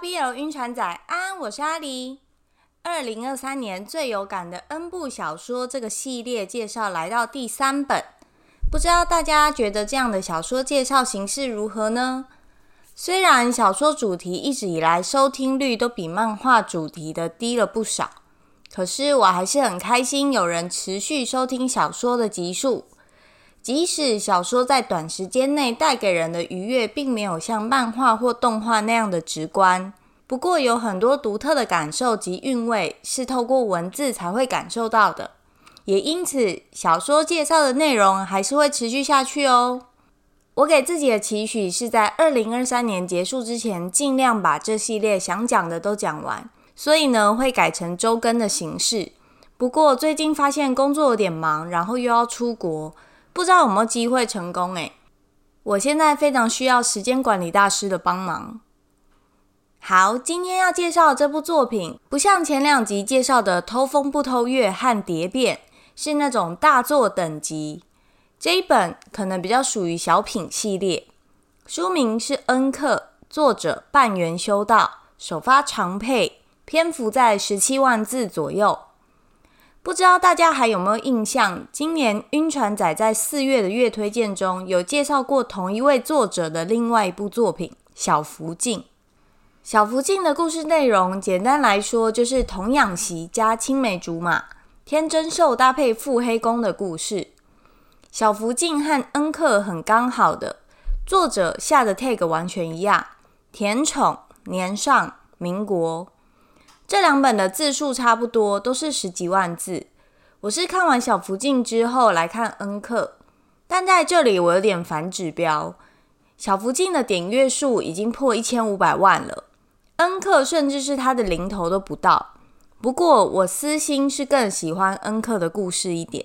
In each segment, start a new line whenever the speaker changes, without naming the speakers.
BL 晕船仔，安，我是阿狸。二零二三年最有感的 N 部小说这个系列介绍来到第三本，不知道大家觉得这样的小说介绍形式如何呢？虽然小说主题一直以来收听率都比漫画主题的低了不少，可是我还是很开心有人持续收听小说的集数。即使小说在短时间内带给人的愉悦，并没有像漫画或动画那样的直观，不过有很多独特的感受及韵味是透过文字才会感受到的，也因此小说介绍的内容还是会持续下去哦。我给自己的期许是在二零二三年结束之前，尽量把这系列想讲的都讲完，所以呢会改成周更的形式。不过最近发现工作有点忙，然后又要出国。不知道有没有机会成功诶，我现在非常需要时间管理大师的帮忙。好，今天要介绍这部作品，不像前两集介绍的《偷风不偷月》和《蝶变》，是那种大作等级。这一本可能比较属于小品系列。书名是《恩客》，作者半圆修道，首发长配，篇幅在十七万字左右。不知道大家还有没有印象？今年晕船仔在四月的月推荐中有介绍过同一位作者的另外一部作品《小福晋》。《小福晋》的故事内容，简单来说就是童养媳加青梅竹马、天真兽搭配腹黑攻的故事。小福晋和恩客很刚好的，作者下的 tag 完全一样：甜宠、年上、民国。这两本的字数差不多，都是十几万字。我是看完小福晋之后来看恩客，但在这里我有点反指标。小福晋的点阅数已经破一千五百万了，恩客甚至是它的零头都不到。不过我私心是更喜欢恩客的故事一点。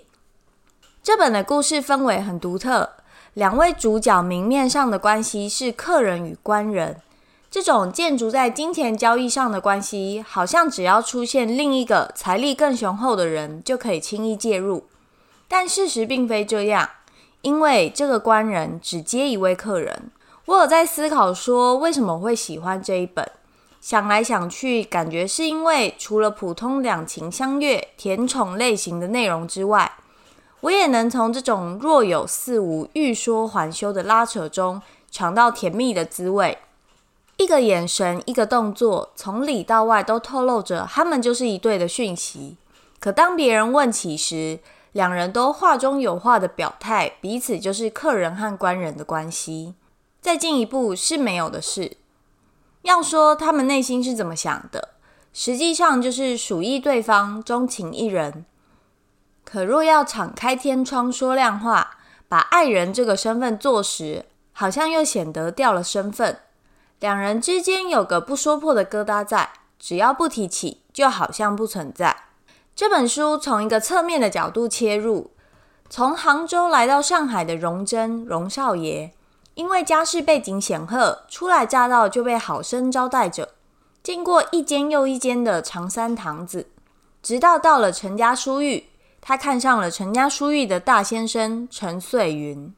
这本的故事氛围很独特，两位主角明面上的关系是客人与官人。这种建筑在金钱交易上的关系，好像只要出现另一个财力更雄厚的人，就可以轻易介入。但事实并非这样，因为这个官人只接一位客人。我有在思考说，为什么会喜欢这一本？想来想去，感觉是因为除了普通两情相悦、甜宠类型的内容之外，我也能从这种若有似无、欲说还休的拉扯中，尝到甜蜜的滋味。一个眼神，一个动作，从里到外都透露着他们就是一对的讯息。可当别人问起时，两人都话中有话的表态，彼此就是客人和官人的关系。再进一步是没有的事。要说他们内心是怎么想的，实际上就是属意对方，钟情一人。可若要敞开天窗说亮话，把爱人这个身份做实，好像又显得掉了身份。两人之间有个不说破的疙瘩在，只要不提起，就好像不存在。这本书从一个侧面的角度切入，从杭州来到上海的荣臻荣少爷，因为家世背景显赫，初来乍到就被好生招待着，进过一间又一间的长三堂子，直到到了陈家书寓，他看上了陈家书寓的大先生陈穗云。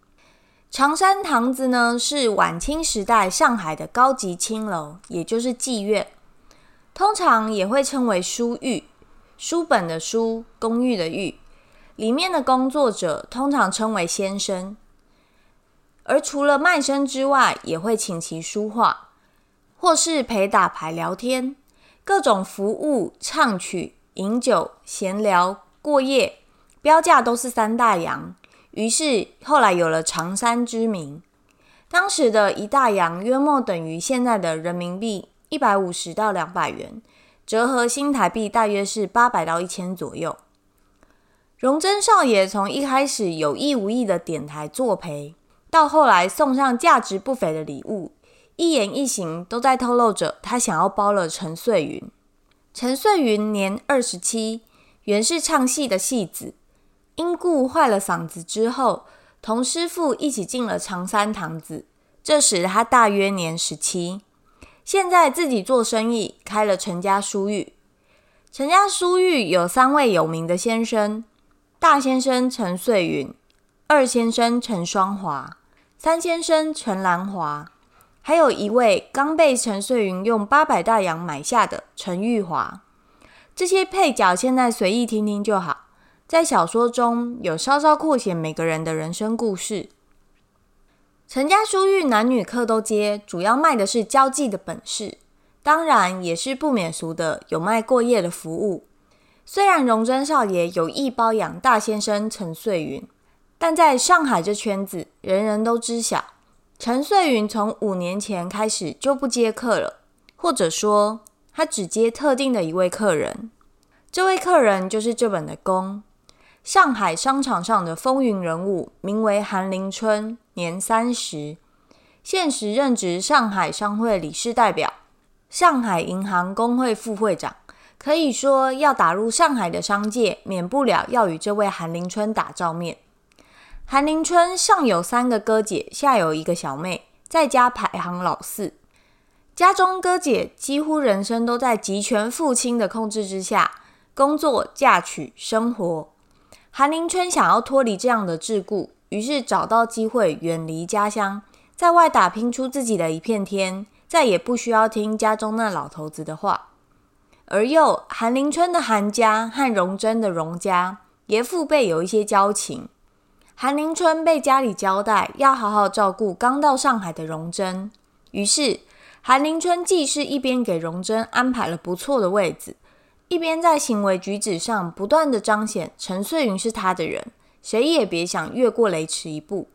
长山堂子呢，是晚清时代上海的高级青楼，也就是妓院，通常也会称为书寓，书本的书，公寓的寓，里面的工作者通常称为先生，而除了卖身之外，也会琴棋书画，或是陪打牌聊天，各种服务、唱曲、饮酒、闲聊、过夜，标价都是三大洋。于是后来有了长山之名。当时的一大洋约莫等于现在的人民币一百五十到两百元，折合新台币大约是八百到一千左右。荣臻少爷从一开始有意无意的点台作陪，到后来送上价值不菲的礼物，一言一行都在透露着他想要包了陈穗云。陈穗云年二十七，原是唱戏的戏子。因故坏了嗓子之后，同师傅一起进了长三堂子。这时他大约年十七，现在自己做生意，开了陈家书寓。陈家书寓有三位有名的先生：大先生陈穗云，二先生陈双华，三先生陈兰华。还有一位刚被陈穗云用八百大洋买下的陈玉华。这些配角现在随意听听就好，在小说中有稍稍扩写每个人的人生故事。陈家书寓男女课都接，主要卖的是交际的本事，当然也是不免俗的有卖过夜的服务。虽然荣臻少爷有意包养大先生陈穗云，但在上海这圈子，人人都知晓，陈穗云从五年前开始就不接客了，或者说。他只接特定的一位客人，这位客人就是这本的攻，上海商场上的风云人物，名为韩林春，年三十，现时任职上海商会理事代表，上海银行工会副会长，可以说要打入上海的商界，免不了要与这位韩林春打照面。韩林春上有三个哥姐，下有一个小妹，在家排行老四。家中哥姐几乎人生都在集权父亲的控制之下，工作、嫁娶、生活。韩林春想要脱离这样的桎梏，于是找到机会远离家乡，在外打拼出自己的一片天，再也不需要听家中那老头子的话。而又，韩林春的韩家和荣臻的荣家爷父辈有一些交情，韩林春被家里交代要好好照顾刚到上海的荣臻，于是。韩林春既是一边给荣臻安排了不错的位子，一边在行为举止上不断地彰显陈穗云是他的人，谁也别想越过雷池一步。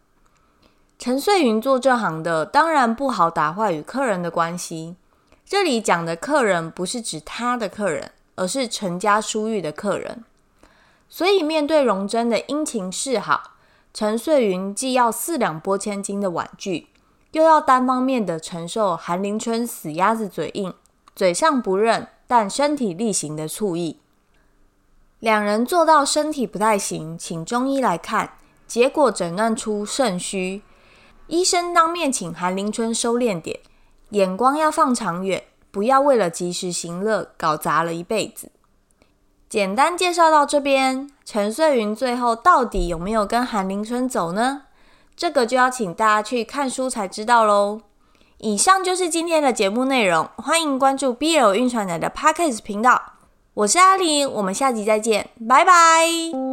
陈穗云做这行的，当然不好打坏与客人的关系。这里讲的客人不是指他的客人，而是陈家书寓的客人。所以面对荣臻的殷勤示好，陈穗云既要四两拨千斤的婉拒。又要单方面的承受韩林春死鸭子嘴硬，嘴上不认，但身体力行的醋意。两人做到身体不太行，请中医来看，结果诊断出肾虚。医生当面请韩林春收敛点，眼光要放长远，不要为了及时行乐搞砸了一辈子。简单介绍到这边，陈穗云最后到底有没有跟韩林春走呢？这个就要请大家去看书才知道喽。以上就是今天的节目内容，欢迎关注 BL 晕船奶的 Podcast 频道。我是阿玲，我们下集再见，拜拜。